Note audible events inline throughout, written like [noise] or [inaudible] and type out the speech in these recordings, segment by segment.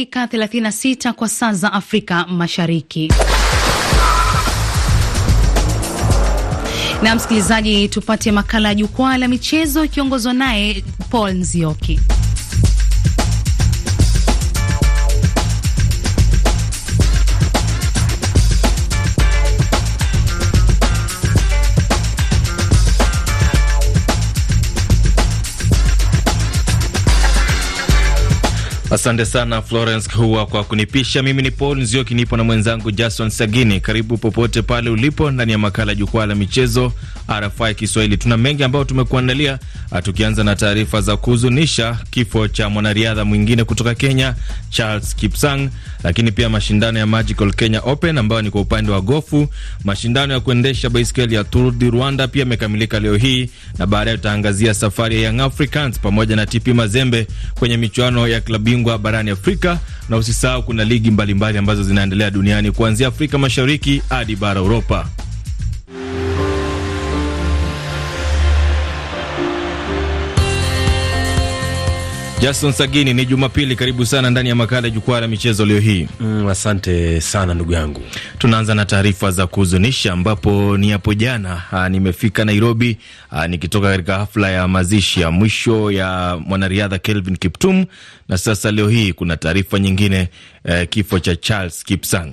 dakika 36 kwa saa za Afrika Mashariki. Na msikilizaji, tupate makala ya jukwaa la michezo ikiongozwa naye Paul Nzioki. Asante sana Florence huwa kwa kunipisha. Mimi ni Paul Nzioki, nipo na mwenzangu Jason Sagini. Karibu popote pale ulipo ndani ya makala jukwaa la michezo RFI Kiswahili. Tuna mengi ambayo tumekuandalia, tukianza na taarifa za kuhuzunisha, kifo cha mwanariadha mwingine kutoka Kenya Charles Kipsang, lakini pia mashindano ya Magical Kenya Open ambayo ni kwa upande wa gofu. Mashindano ya kuendesha baiskeli ya Tour du Rwanda pia yamekamilika leo hii, na baadaye tutaangazia safari ya Young Africans pamoja na TP Mazembe kwenye michuano ya klabu bingwa barani Afrika, na usisahau kuna ligi mbalimbali mbali ambazo zinaendelea duniani kuanzia Afrika Mashariki hadi bara Uropa. Jason Sagini, ni Jumapili, karibu sana ndani ya makala ya jukwaa la michezo leo hii. Mm, asante sana ndugu yangu. Tunaanza na taarifa za kuhuzunisha, ambapo ni hapo jana nimefika Nairobi a, nikitoka katika hafla ya mazishi ya mwisho ya mwanariadha Kelvin Kiptum, na sasa leo hii kuna taarifa nyingine eh, kifo cha Charles Kipsang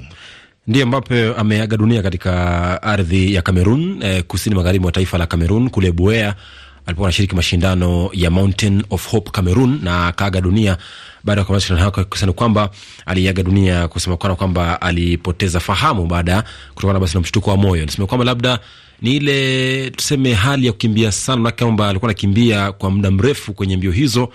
ndiye ambapo ameaga dunia katika ardhi ya Cameroon, eh, kusini magharibi mwa taifa la Cameroon kule Buea alipokuwa anashiriki mashindano ya Mountain of Hope Cameroon na akaaga dunia baada ya kumaliza mashindano hayo, kusema kwamba aliaga dunia, kusema kwamba alipoteza fahamu baada kutokana basi na mshtuko wa moyo. Nisema kwamba labda ni ile tuseme hali ya kukimbia sana, manake kwamba alikuwa anakimbia kwa muda mrefu kwenye mbio hizo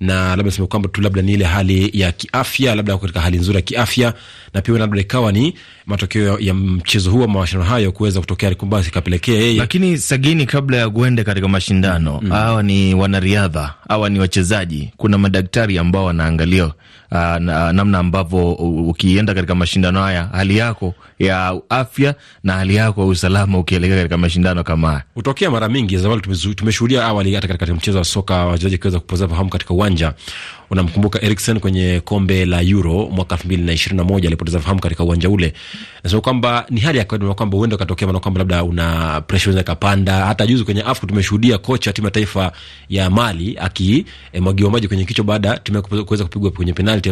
na labda niseme kwamba tu labda ni ile hali ya kiafya, labda katika hali nzuri ya kiafya, na pia labda ikawa ni matokeo ya mchezo huo, mashindano hayo kuweza kutokea, basi ikapelekea yeye. Lakini Sagini, kabla ya kuende katika mashindano mm, hawa ni wanariadha, hawa ni wachezaji, kuna madaktari ambao wanaangalia Uh, na, namna ambavyo ukienda katika mashindano haya hali yako ya afya na hali yako ya usalama ukielekea katika mashindano kama haya hutokea mara mingi. Zamani tumeshuhudia awali hata katika mchezo wa soka wachezaji kiweza kupoteza fahamu katika uwanja. Unamkumbuka Eriksen kwenye kombe la Euro mwaka elfu mbili na ishirini na moja alipoteza fahamu katika uwanja ule. Nasema kwamba ni hali ya kawaida kwamba huenda ukatokea, maana kwamba labda una presha unaweza ikapanda. Hata juzi kwenye AFCON tumeshuhudia kocha timu ya taifa ya Mali akimwagiwa maji kwenye kichwa baada timu kuweza kupigwa kwenye penalti,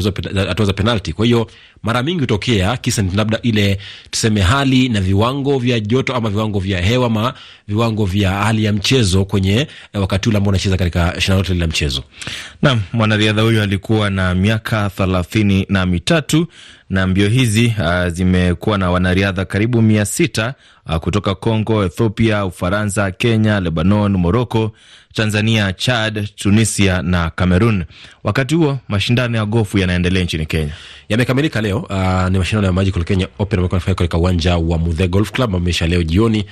hatua za penalti. Kwa hiyo mara mingi hutokea kisa ni labda ile tuseme hali na viwango vya joto ama viwango vya hewa ama viwango vya hali ya mchezo kwenye eh, wakati ule ambao unacheza katika shindano lote la mchezo. Naam, mwanariadha huyo alikuwa na miaka thelathini na mitatu na mbio hizi uh, zimekuwa na wanariadha karibu mia sita uh, kutoka Congo, Ethiopia, Ufaransa, Kenya, Lebanon, Moroko, Tanzania, Chad, Tunisia na Cameroon. Wakati huo mashindano ya gofu yanaendelea nchini Kenya, yamekamilika leo. Uh, ni mashindano ya Magical Kenya Open ambayo yanafanyika katika uwanja wa Muthe Golf Club ameisha leo jioni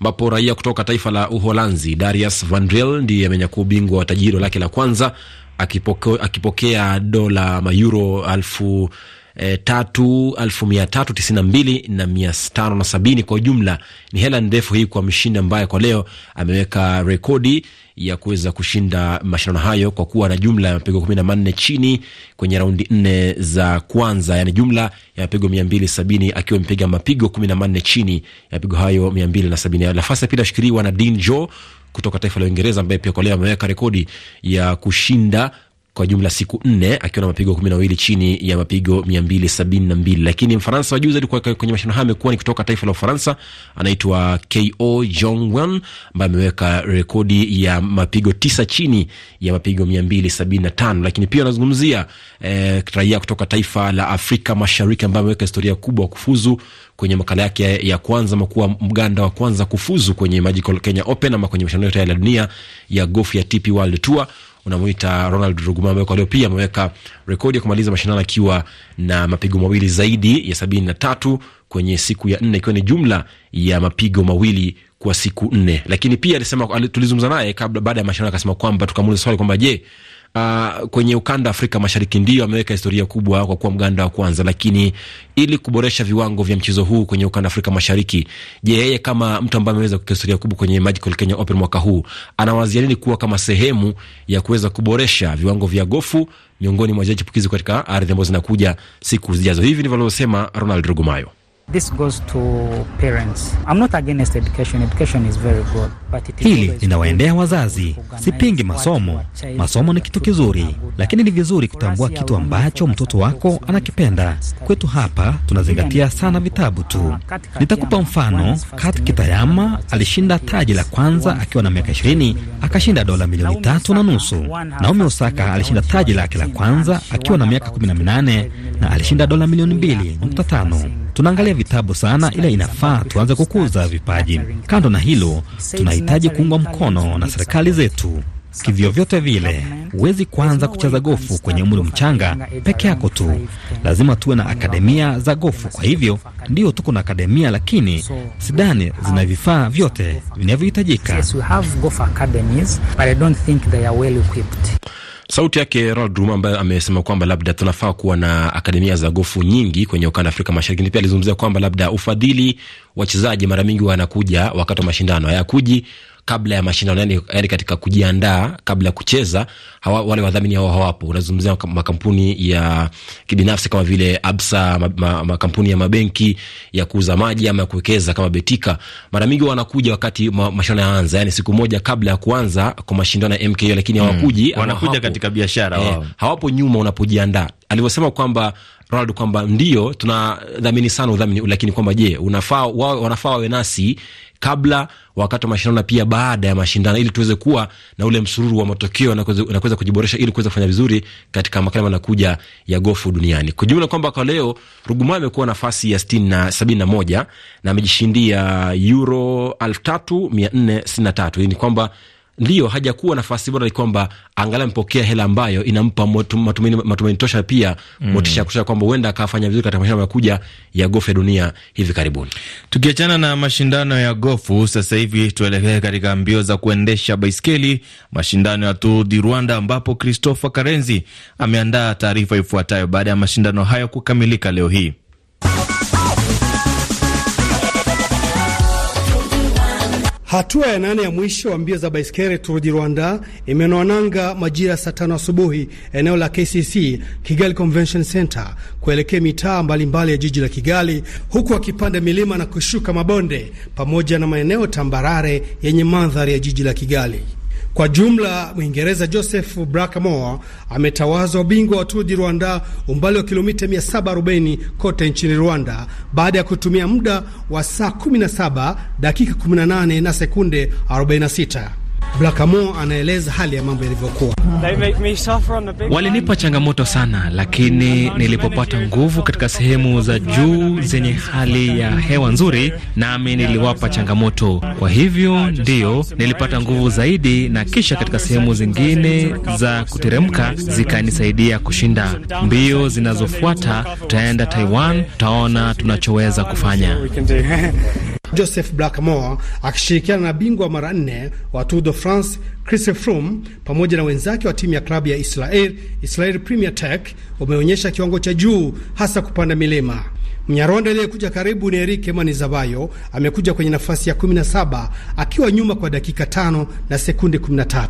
ambapo raia kutoka taifa la Uholanzi Darius Van Driel ndiye amenyakua ubingwa wa tajiro lake la kwanza akipokea, akipokea dola mayuro alfu E, tatu alfu mia tatu tisini na mbili na mia tano na sabini kwa ujumla. Ni hela ndefu hii kwa mshindi ambaye kwa leo ameweka rekodi ya kuweza kushinda mashindano hayo kwa kuwa na jumla ya mapigo kumi na manne chini kwenye raundi nne za kwanza, yani jumla ya mapigo mia mbili sabini akiwa amepiga mapigo kumi na manne chini ya mapigo hayo mia mbili na sabini. Nafasi ya pili ashikiliwa na Dean Joe kutoka taifa la Uingereza ambaye pia kwa leo ameweka rekodi ya kushinda kwa jumla siku nne akiwa na mapigo kumi na mawili chini ya mapigo mia mbili sabini na mbili. Lakini Mfaransa wa juu zaidi kwenye mashindano hayo amekuwa ni kutoka taifa la Ufaransa, anaitwa Ko Jongwan ambaye ameweka rekodi ya mapigo tisa chini ya mapigo mia mbili sabini na tano. Lakini pia anazungumzia eh, raia kutoka taifa la Afrika Mashariki ambaye ameweka historia kubwa kufuzu kwenye makala yake ya kwanza makuwa mganda wa kwanza kufuzu kwenye Magical Kenya Open ama kwenye mashindano yote ya dunia ya gofu ya TP World Tour unamwita Ronald Ruguma ambaye kwa leo pia ameweka rekodi ya kumaliza mashindano akiwa na mapigo mawili zaidi ya sabini na tatu kwenye siku ya nne ikiwa ni jumla ya mapigo mawili kwa siku nne. Lakini pia alisema, tulizungumza naye kabla baada ya mashindano akasema kwamba tukamuuliza swali kwamba je, uh, kwenye ukanda wa Afrika Mashariki ndio ameweka historia kubwa kwa kuwa mganda wa kwanza, lakini ili kuboresha viwango vya mchezo huu kwenye ukanda wa Afrika Mashariki, je, yeye kama mtu ambaye ameweza kuweka historia kubwa kwenye Magical Kenya Open mwaka huu anawazia nini kuwa kama sehemu ya kuweza kuboresha viwango vya gofu miongoni mwa wachezaji chipukizi katika ardhi ambazo zinakuja siku zijazo? Hivi ndivyo alivyosema Ronald Rugumayo. Hili linawaendea wazazi. Sipingi masomo, masomo ni kitu kizuri, lakini ni vizuri kutambua kitu ambacho mtoto wako anakipenda. Kwetu hapa tunazingatia sana vitabu tu. Nitakupa mfano. Kat Kitayama alishinda taji la kwanza akiwa na miaka ishirini, akashinda dola milioni tatu na nusu. Naomi Osaka alishinda taji lake la kwanza akiwa na miaka kumi na minane na alishinda dola milioni mbili nukta tano. Tunaangalia vitabu sana, ila inafaa tuanze kukuza vipaji. Kando na hilo, tunahitaji kuungwa mkono na serikali zetu kivyovyote vile. Huwezi kuanza kucheza gofu kwenye umri mchanga peke yako tu, lazima tuwe na akademia za gofu. Kwa hivyo ndio tuko na akademia, lakini sidhani zina vifaa vyote vinavyohitajika. Sauti yake Ronald Rum ambaye amesema kwamba labda tunafaa kuwa na akademia za gofu nyingi kwenye ukanda Afrika Mashariki. Pia alizungumzia kwamba labda ufadhili wachezaji mara mingi wanakuja wakati wa mashindano, hayakuji kabla ya mashindano, yani, yani katika kujiandaa kabla ya kucheza hawa, wale wadhamini hao hawapo. Unazungumzia makampuni ya kibinafsi kama vile Absa, makampuni ya mabenki ya kuuza maji ama ya kuwekeza kama Betika, mara mingi wanakuja wakati ma, mashindano yaanza, yani siku moja kabla ya kuanza kwa mashindano ya MKO, lakini hawakuji mm, wanakuja katika biashara eh, wao. hawapo nyuma unapojiandaa. Alivyosema kwamba Ronald kwamba ndio tunadhamini sana udhamini, lakini kwamba je, unafaa wao wanafaa wawe nasi kabla, wakati wa mashindano na pia baada ya mashindano, ili tuweze kuwa na ule msururu wa matokeo na kuweza kujiboresha ili kuweza kufanya vizuri katika makala yanakuja ya gofu duniani. Kwa jumla kwamba kwa leo Ruguma amekuwa nafasi ya sitini na sabini na moja na amejishindia euro elfu tatu mia nne sitini na tatu. Hii ni kwamba ndio hajakuwa nafasi bora, ni kwamba angalau amepokea hela ambayo inampa matumaini, matumaini tosha, pia mm, motisha ya kutosha kwamba huenda akafanya vizuri katika mashindano yakuja ya gofu ya dunia hivi karibuni. Tukiachana na mashindano ya gofu, sasa hivi tuelekee katika mbio za kuendesha baiskeli, mashindano ya Tour du Rwanda, ambapo Christopher Karenzi ameandaa taarifa ifuatayo baada ya mashindano hayo kukamilika leo hii. Hatua ya nane ya mwisho wa mbio za baiskeli Tour Rwanda imenoa nanga majira saa tano asubuhi eneo la KCC Kigali Convention Center kuelekea mitaa mbalimbali ya jiji la Kigali, huku akipanda milima na kushuka mabonde pamoja na maeneo tambarare yenye mandhari ya jiji la Kigali. Kwa jumla Mwingereza Joseph Brackmore ametawazwa bingwa wa Tour du Rwanda umbali wa kilomita 740 kote nchini Rwanda baada ya kutumia muda wa saa 17 dakika 18 na sekunde 46. Blakamo anaeleza hali ya mambo yalivyokuwa. Walinipa changamoto sana, lakini nilipopata nguvu katika sehemu za juu zenye hali ya hewa nzuri, nami niliwapa changamoto. Kwa hivyo ndiyo nilipata nguvu zaidi, na kisha katika sehemu zingine za kuteremka zikanisaidia kushinda. Mbio zinazofuata tutaenda Taiwan, tutaona tunachoweza kufanya. [laughs] Joseph Blackmore akishirikiana na bingwa mara nne wa Tour de France Chris Froome pamoja na wenzake wa timu ya klabu ya Israel Israel Premier Tech wameonyesha kiwango cha juu hasa kupanda milima. Mnyarwanda aliyekuja karibu ni Eric Manizabayo, amekuja kwenye nafasi ya 17 akiwa nyuma kwa dakika tano na sekunde 13.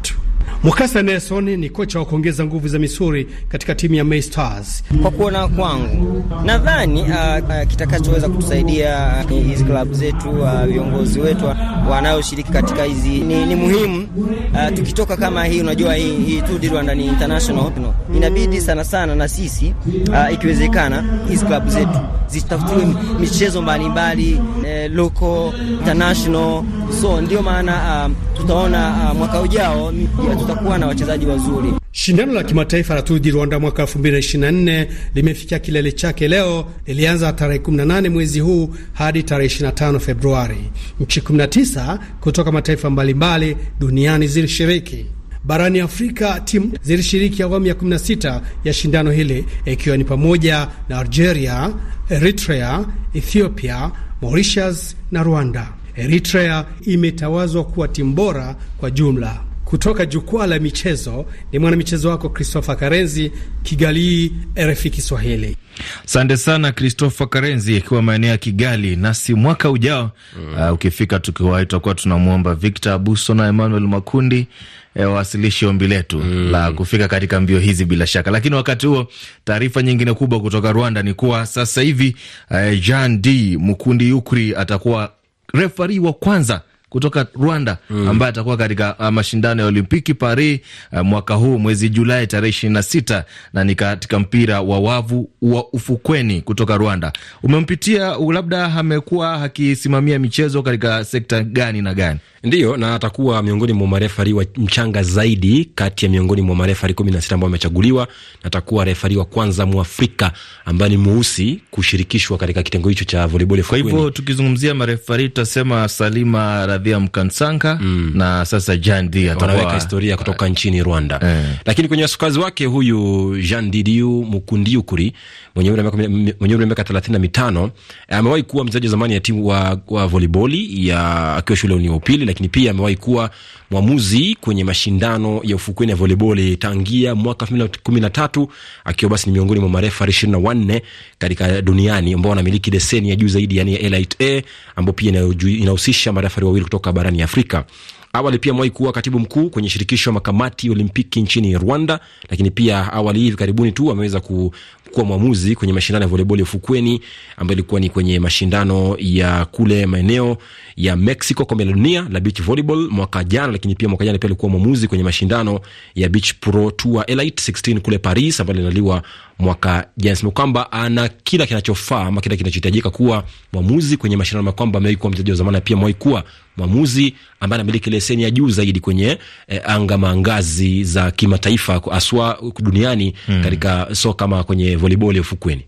Mukasa Nelson ni kocha wa kuongeza nguvu za misuri katika timu ya May Stars. Kwa kuona kwangu, nadhani uh, uh, kitakachoweza kutusaidia hizi uh, klabu zetu uh, viongozi wetu wanaoshiriki katika hizi ni, ni muhimu uh, tukitoka kama hii, unajua hii, hii tu di Rwanda ni international. Inabidi sana sana na sisi uh, ikiwezekana hizi klabu zetu zitafutiwe michezo mbalimbali eh, local international, so ndio maana uh, tutaona uh, mwaka ujao tutakuwa na wachezaji wazuri. Shindano la kimataifa la Tour du Rwanda mwaka 2024 limefikia kilele chake leo. Lilianza tarehe 18 mwezi huu hadi tarehe 25 Februari. Nchi 19 kutoka mataifa mbalimbali duniani zilishiriki. Barani Afrika timu zilishiriki awamu ya 16 ya shindano hili ikiwa ni pamoja na Algeria, Eritrea, Ethiopia, Mauritius na Rwanda. Eritrea imetawazwa kuwa timu bora kwa jumla. Kutoka jukwaa la michezo ni mwanamichezo wako Christopher Karenzi, Kigali, RFI Kiswahili. Asante sana Christopher Karenzi akiwa maeneo ya Kigali. Nasi mwaka ujao mm. uh, ukifika tukiwahi tutakuwa tunamwomba Victor Abuso na Emmanuel Makundi E, wawasilishe ombi letu mm. la kufika katika mbio hizi bila shaka. Lakini wakati huo, taarifa nyingine kubwa kutoka Rwanda ni kuwa sasa hivi uh, Jean D Mukundi Yukri atakuwa refari wa kwanza kutoka Rwanda mm. ambaye atakuwa katika uh, mashindano ya Olimpiki Paris uh, mwaka huu mwezi Julai tarehe ishirini na sita na ni katika mpira wa wavu wa ufukweni kutoka Rwanda. Umempitia, labda amekuwa akisimamia michezo katika sekta gani na gani? Ndiyo, na atakuwa miongoni mwa marefari wa mchanga zaidi kati ya miongoni mwa marefari kumi na sita ambao wamechaguliwa, na atakuwa refari wa kwanza mwafrika ambaye ni mweusi kushirikishwa katika kitengo hicho cha volleyball. Kwa hivyo tukizungumzia marefari tutasema Salima Radhia Mkansanga mm. na sasa Jean D wanaweka historia kutoka nchini Rwanda eh. Lakini kwenye wasukazi wake huyu Jean Didiu Mukundiukuri mwenye umri wa miaka thelathini na mitano amewahi kuwa mchezaji zamani ya timu wa, wa volleyball ya akiwa shule ya upili lakini pia amewahi kuwa mwamuzi kwenye mashindano ya ufukweni ya voleboli tangia mwaka elfu mbili kumi na tatu akiwa basi ni miongoni mwa marefa ishirini na wanne katika duniani ambao wanamiliki leseni ya juu zaidi, yani ya Elite A, ambao pia inahusisha marefari wawili kutoka barani Afrika. Awali pia amewahi kuwa katibu mkuu kwenye shirikisho la makamati Olimpiki nchini Rwanda, lakini pia awali hivi karibuni tu ameweza ku, kuwa mwamuzi kwenye mashindano ya voleboli ufukweni ambayo ilikuwa ni kwenye mashindano ya kule maeneo ya Mexico, kombe la dunia la beach volleyball mwaka jana. Lakini pia mwaka jana pia alikuwa mwamuzi kwenye mashindano ya Beach Pro Tour Elite 16 kule Paris ambayo linaliwa mwaka jana. Sema kwamba ana kila kinachofaa ama kila kinachohitajika kuwa mwamuzi kwenye mashindano, kwamba amewahi kuwa mchezaji wa zamani, pia amewahi kuwa mwamuzi ambaye anamiliki leseni ya juu zaidi kwenye eh, anga maangazi za kimataifa aswa duniani hmm, katika soka kama kwenye volleyball ya ufukweni.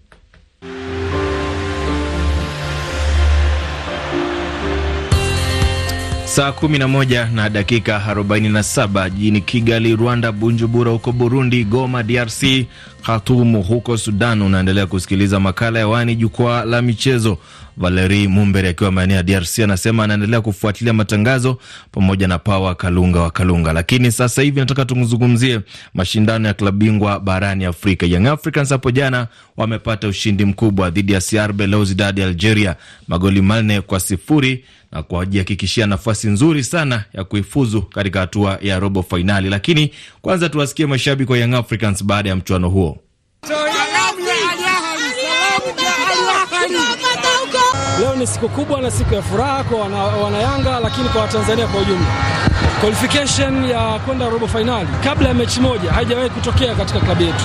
Saa 11 na dakika 47 jijini Kigali, Rwanda, bunjubura huko Burundi, Goma DRC, Khartoum huko Sudan. Unaendelea kusikiliza makala ya wani jukwaa la michezo. Valeri Mumbere akiwa maeneo ya DRC anasema anaendelea kufuatilia matangazo pamoja na Pawa Kalunga wa Kalunga. Lakini sasa hivi nataka tuzungumzie mashindano ya klabu bingwa barani Afrika. Young Africans hapo jana wamepata ushindi mkubwa dhidi ya CR Belouizdad ya Algeria magoli manne kwa sifuri na kujihakikishia nafasi nzuri sana ya kuifuzu katika hatua ya robo fainali. Lakini kwanza tuwasikie mashabiki wa Young Africans baada ya mchuano huo. Leo ni siku kubwa na siku ya furaha kwa wanayanga wana, lakini kwa Watanzania kwa ujumla. Qualification ya kwenda robo fainali kabla ya mechi moja haijawahi kutokea katika klabu yetu,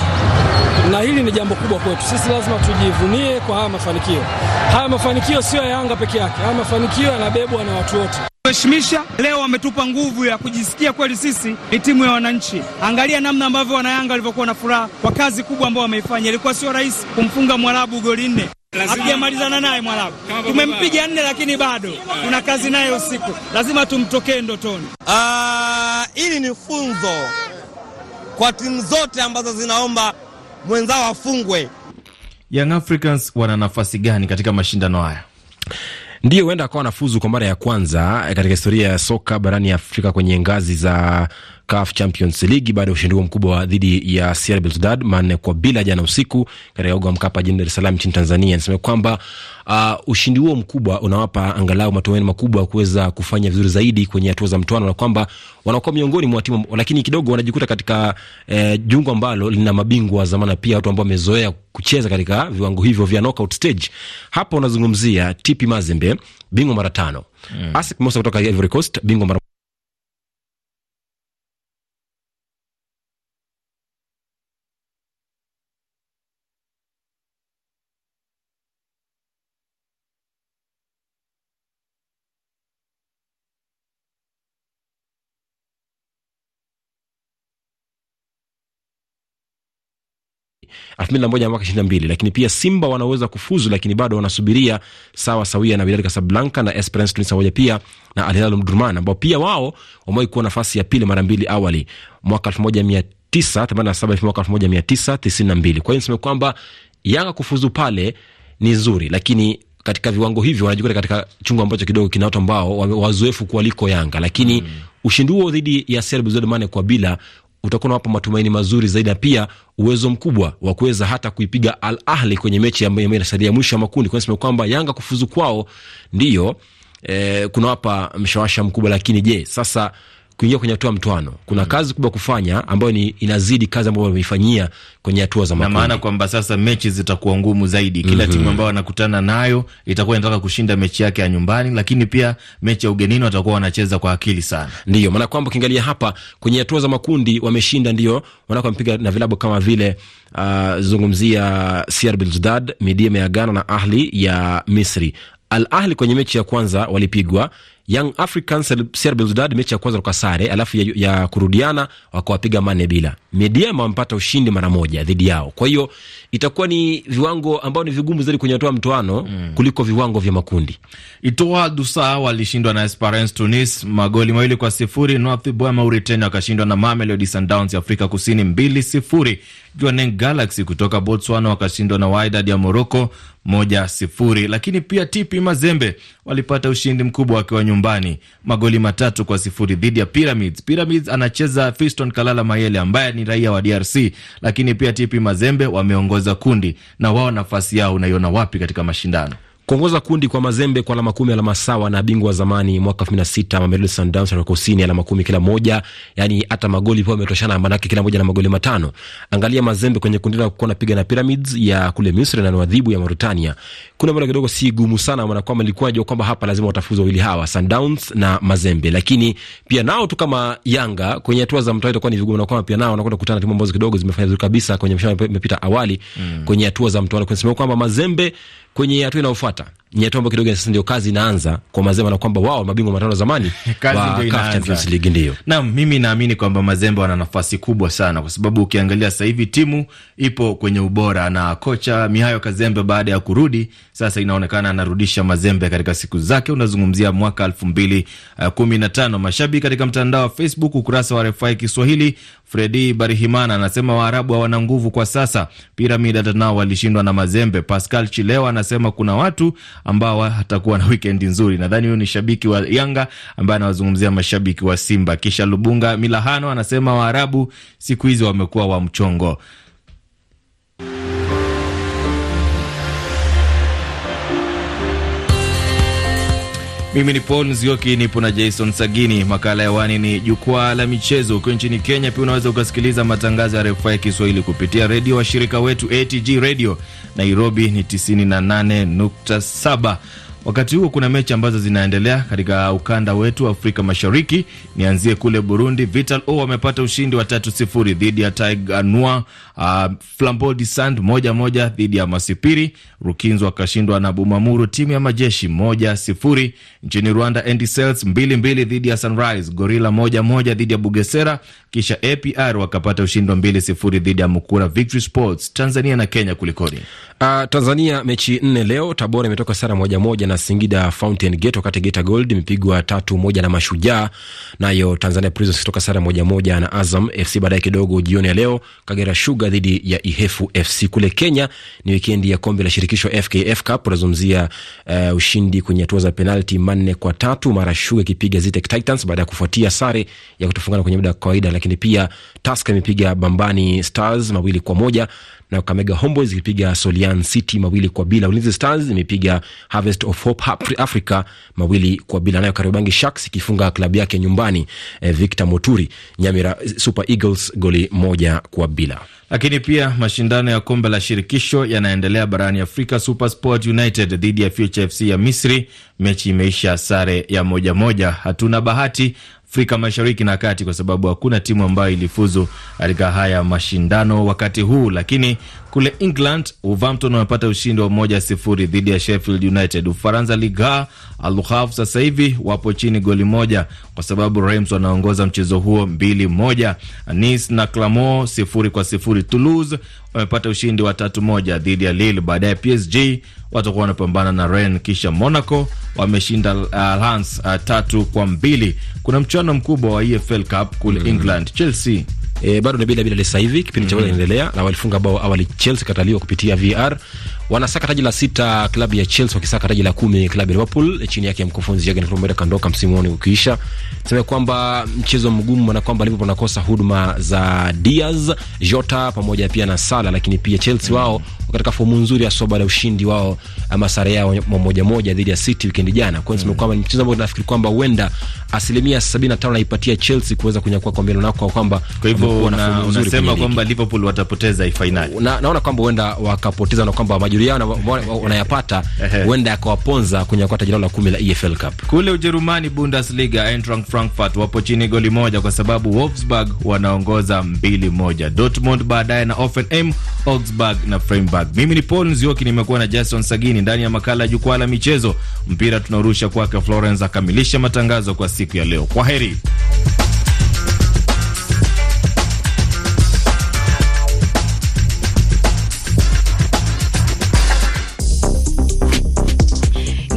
na hili ni jambo kubwa kwetu sisi. Lazima tujivunie kwa haya mafanikio. Haya mafanikio sio ya Yanga peke yake, haya mafanikio yanabebwa na watu wote. Heshimisha leo wametupa nguvu ya kujisikia kweli sisi ni timu ya wananchi. Angalia namna ambavyo wanayanga walivyokuwa na furaha kwa kazi kubwa ambayo wameifanya. Ilikuwa sio rahisi kumfunga Mwarabu goli nne hatujamalizana naye Mwarabu, tumempiga nne, lakini bado kuna kazi naye usiku, lazima tumtokee ndotoni. Hili ni funzo kwa timu zote ambazo zinaomba mwenzao afungwe. Young Africans wana nafasi gani katika mashindano haya? Ndio, huenda akawa nafuzu kwa mara ya kwanza katika historia ya soka barani Afrika kwenye ngazi za CAF Champions League baada ya ushindi huo mkubwa dhidi ya CR Belouizdad manne kwa bila jana usiku katika uga wa Mkapa jijini Dar es Salaam nchini Tanzania. Nasema kwamba uh, ushindi huo mkubwa unawapa angalau matumaini makubwa kuweza kufanya vizuri zaidi kwenye hatua za mtoano, na kwamba wanakuwa miongoni mwa timu, lakini kidogo wanajikuta katika eh, jungu ambalo lina mabingwa wa zamani, pia watu ambao wamezoea kucheza katika viwango hivyo vya knockout stage. Hapa unazungumzia TP Mazembe, bingwa mara tano, mm. ASEC Mimosas kutoka Ivory Coast, bingwa mara elfu mbili na moja mwaka ishirini na mbili. Lakini pia Simba wanaweza kufuzu, lakini bado wanasubiria sawa sawia na Wydad Casablanca na Esperance Tunis pamoja pia na Al Hilal Omdurman ambao pia wao wamewahi kuwa nafasi ya pili mara mbili awali mwaka elfu moja mia tisa themanini na saba mwaka elfu moja mia tisa tisini na mbili. Kwa hiyo niseme kwamba Yanga kufuzu pale ni nzuri, lakini katika viwango hivyo wanajikuta katika chungu ambacho kidogo kina watu ambao wazoefu kuwaliko Yanga, lakini mm. ushindi huo dhidi ya CR Belouizdad kwa bila utakuwa unawapa matumaini mazuri zaidi na pia uwezo mkubwa wa kuweza hata kuipiga Al Ahli kwenye mechi ambayo inasalia mwisho ya makundi, kwa kwamba Yanga kufuzu kwao ndiyo eh, kunawapa mshawasha mkubwa, lakini je, sasa kuingia kwenye hatua mtwano, kuna kazi kubwa kufanya ambayo ni inazidi kazi ambayo wameifanyia kwenye hatua za makundi, na maana kwamba sasa mechi zitakuwa ngumu zaidi. Kila mm -hmm. timu ambayo wanakutana nayo itakuwa inataka kushinda mechi yake ya nyumbani, lakini pia mechi ya ugenini watakuwa wanacheza kwa akili sana. Ndio maana kwamba ukiangalia hapa kwenye hatua za makundi wameshinda, ndio wanako wamepiga na vilabu kama vile uh, zungumzia CR Belouizdad, Midiem ya Ghana na Ahli ya Misri. Al Ahli kwenye mechi ya kwanza walipigwa Young Africans CR Belouizdad mechi ya kwanza kwa sare, alafu ya, ya kurudiana wakawapiga mane bila. Mediama wamepata ushindi mara moja dhidi yao. Kwa hiyo itakuwa ni viwango ambao ni vigumu zaidi kwenye hatua mtoano mm. kuliko viwango vya makundi. Itoa Dusa walishindwa na Esperance Tunis magoli mawili kwa sifuri. North Boa Mauritania wakashindwa na Mamelodi Sundowns ya Afrika Kusini mbili sifuri. Jwaneng Galaxy kutoka Botswana wakashindwa na Wydad ya Morocco moja sifuri. Lakini pia TP Mazembe walipata ushindi mkubwa wakiwa nyumbani magoli matatu kwa sifuri dhidi ya Pyramids. Pyramids anacheza Fiston Kalala Mayele ambaye ni raia wa DRC, lakini pia TP Mazembe wameongoza kundi na wao nafasi yao unaiona wapi katika mashindano? Kuongoza kundi kwa Mazembe kwa alama kumi, alama sawa na bingwa wa zamani mwaka elfu mbili na sita Mamelodi Sundowns Afrika Kusini, alama kumi kila moja. Yani hata magoli pia ametoshana, manake kila moja na magoli matano. Angalia Mazembe kwenye kundi la kuwa napiga na Pyramids ya kule Misri na Nwadhibu ya Mauritania. Kuna mbona kidogo si gumu sana, maana kwamba nilikuwa najua kwamba hapa lazima watafuzu wawili hawa Sundowns na Mazembe, lakini pia nao tu kama Yanga kwenye hatua za mtoano itakuwa ni vigumu, na kwamba pia nao wanakwenda kukutana timu ambazo kidogo zimefanya vizuri kabisa kwenye mashindano imepita awali mm. kwenye hatua za mtoano, kwa sababu kwamba Mazembe kwenye hatua inayofuata ni hatua kidogo sasa ndio kazi inaanza kwa Mazembe, na kwamba wao mabingwa matano zamani [laughs] wa CAF Champions League. Ndio naam, mimi naamini kwamba Mazembe wana nafasi kubwa sana, kwa sababu ukiangalia sasa hivi timu ipo kwenye ubora, na kocha Mihayo Kazembe baada ya kurudi sasa inaonekana anarudisha Mazembe katika siku zake. Unazungumzia mwaka elfu mbili kumi na tano. Mashabiki katika mtandao wa Facebook ukurasa wa RFI Kiswahili, Fredi Barihimana anasema Waarabu hawana nguvu kwa sasa. Piramid hata nao walishindwa na Mazembe. Pascal Chilewa anasema kuna watu ambao hatakuwa na wikendi nzuri. Nadhani huyu ni shabiki wa Yanga ambaye anawazungumzia mashabiki wa Simba. Kisha Lubunga Milahano anasema Waarabu siku hizi wamekuwa wa mchongo. Mimi ni Paul Nzioki, nipo na Jason Sagini. Makala ya wani ni jukwaa la michezo. Ukiwa nchini Kenya pia unaweza ukasikiliza matangazo ya RFI Kiswahili kupitia redio washirika wetu ATG Radio Nairobi ni 98.7. Wakati huo kuna mechi ambazo zinaendelea katika ukanda wetu Afrika Mashariki. Nianzie kule Burundi, Vital O wamepata ushindi wa tatu sifuri dhidi ya Tiganua. Uh, Flambeau du Sud moja moja dhidi ya Masipiri. Rukinzo wakashindwa na Bumamuru, timu ya majeshi moja sifuri. Nchini Rwanda, Etincelles mbili mbili dhidi ya Sunrise. Gorilla moja moja dhidi ya Bugesera, kisha APR wakapata ushindi wa mbili sifuri dhidi ya Mukura Victory Sports. Tanzania na Kenya kulikoni? Uh, Tanzania mechi nne leo. Tabora imetoka sara moja moja na Singida Fountain Gate, wakati Geita Gold imepigwa tatu moja na Mashujaa. Nayo Tanzania Prisons kutoka sara moja moja na Azam FC. Baadaye kidogo jioni ya leo Kagera Sugar dhidi ya Ihefu FC. Kule Kenya ni wikendi ya kombe la shirikisho FKF Cup, unazungumzia uh, ushindi kwenye hatua za penalti manne kwa tatu, mara Sugar ikipiga Zitek Titans baada ya kufuatia sare ya kutofungana kwenye muda wa kawaida, lakini pia Tusker imepiga Bambani Stars mawili kwa moja na Kakamega Homeboys ikipiga Solian City mawili kwa bila. Ulinzi Stars imepiga Harvest of Hope Africa mawili kwa bila, nayo Kariobangi Sharks ikifunga klabu yake nyumbani eh, Victor Moturi Nyamira Super Eagles goli moja kwa bila. Lakini pia mashindano ya kombe la shirikisho yanaendelea barani Afrika. Supersport United dhidi ya Future FC ya Misri, mechi imeisha sare ya moja moja. Hatuna bahati Afrika Mashariki na Kati kwa sababu hakuna timu ambayo ilifuzu katika haya mashindano wakati huu. Lakini kule England, Wolverhampton wamepata ushindi wa moja sifuri dhidi ya Sheffield United. Ufaransa, Liga Al Havre sasa hivi wapo chini goli moja kwa sababu Reims wanaongoza mchezo huo mbili moja. Nice na Clermont sifuri kwa sifuri. Toulouse wamepata ushindi wa tatu moja dhidi ya Lille. Baadaye PSG watakuwa wanapambana na Rennes, kisha Monaco wameshinda uh, Lens uh, tatu kwa mbili. Kuna mchuano mkubwa wa EFL Cup kule mm. England, Chelsea E, bado ni bila bila sasa hivi kipindi cha mm -hmm. kinaendelea na walifunga bao awali Chelsea kataliwa kupitia VR wanasaka taji la sita klabu ya Chelsea, wakisaka taji la kumi klabu ya Liverpool chini yake mkufunzi Jurgen Klopp kandoka msimu huu ukiisha. Sema kwamba mchezo mgumu na kwamba Liverpool wanakosa huduma za Diaz, Jota pamoja pia na Salah, lakini pia Chelsea wao katika fomu nzuri ya soba la ushindi wao ama sare yao moja moja dhidi ya City weekend jana. Kwa hiyo kwamba ni mchezo ambao nafikiri kwamba huenda asilimia 75 naipatia Chelsea kuweza kunyakua kombe na kwa kwamba kwa hivyo unasema kwamba Liverpool watapoteza finali. Na, naona kwamba huenda wakapoteza na kwamba majuri yao wanayapata huenda yakawaponza kwenye taji jirao la kumi la EFL Cup. Kule Ujerumani, Bundesliga, Eintracht Frankfurt wapo chini goli moja kwa sababu Wolfsburg wanaongoza mbili moja. Dortmund baadaye na Hoffenheim, Augsburg na Freiburg. Mimi ni Paul Nzioki, nimekuwa na Jason Sagini ndani ya makala ya jukwaa la michezo. Mpira tunarusha kwake Florence akamilisha matangazo kwa siku ya leo. Kwa heri.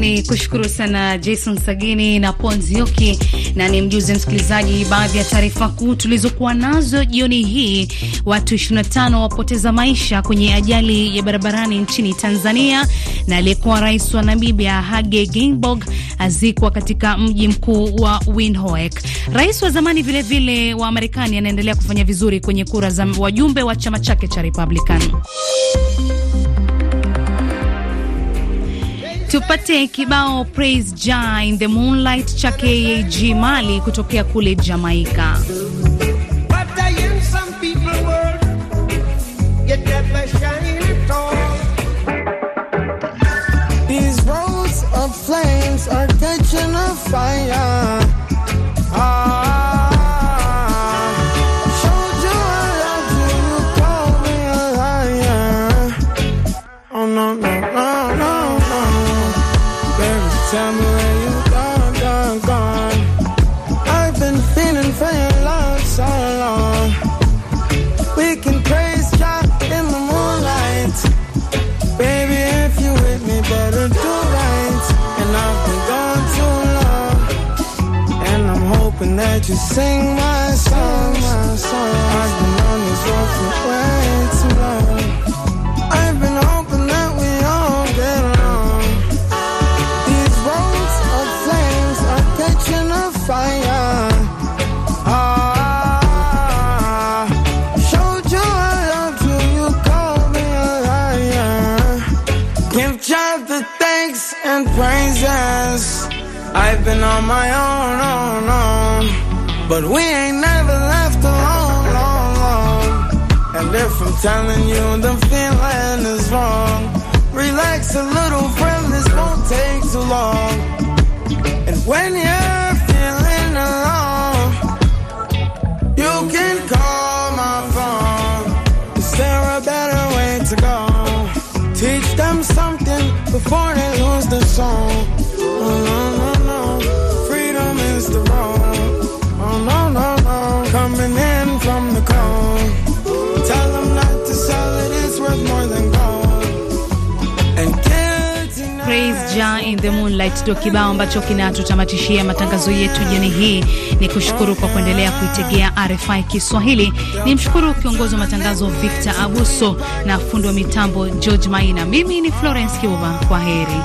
Ni kushukuru sana Jason Sagini na Ponzioki, na ni mjuzi msikilizaji baadhi ya taarifa kuu tulizokuwa nazo jioni hii. Watu 25 wapoteza maisha kwenye ajali ya barabarani nchini Tanzania, na aliyekuwa rais wa Namibia Hage Geingob azikwa katika mji mkuu wa Windhoek. Rais wa zamani vilevile vile wa Marekani anaendelea kufanya vizuri kwenye kura za wajumbe wa chama chake cha Republican. Tupate kibao Praise Jah in the Moonlight cha KAG Mali kutokea kule Jamaika. You sing my song, my song. I've been on this road for way too long. I've been hoping that we all get along. These roads of flames are catching a fire. Ah, showed you I love you, you called me a liar. Give God the thanks and praises. I've been on my own, own, own. But we ain't never left alone, long, long. And if I'm telling you the feeling is wrong, relax a little, friend, this won't take too long. And when you're feeling alone, you can call my phone. Is there a better way to go? Teach them something before they lose the song. The Moonlight ndio kibao ambacho kinatutamatishia matangazo yetu jioni hii. Ni kushukuru kwa kuendelea kuitegea RFI Kiswahili. Ni mshukuru kiongozi wa matangazo Victor Abuso na fundi wa mitambo George Maina. Mimi ni Florence Kiuva, kwa heri.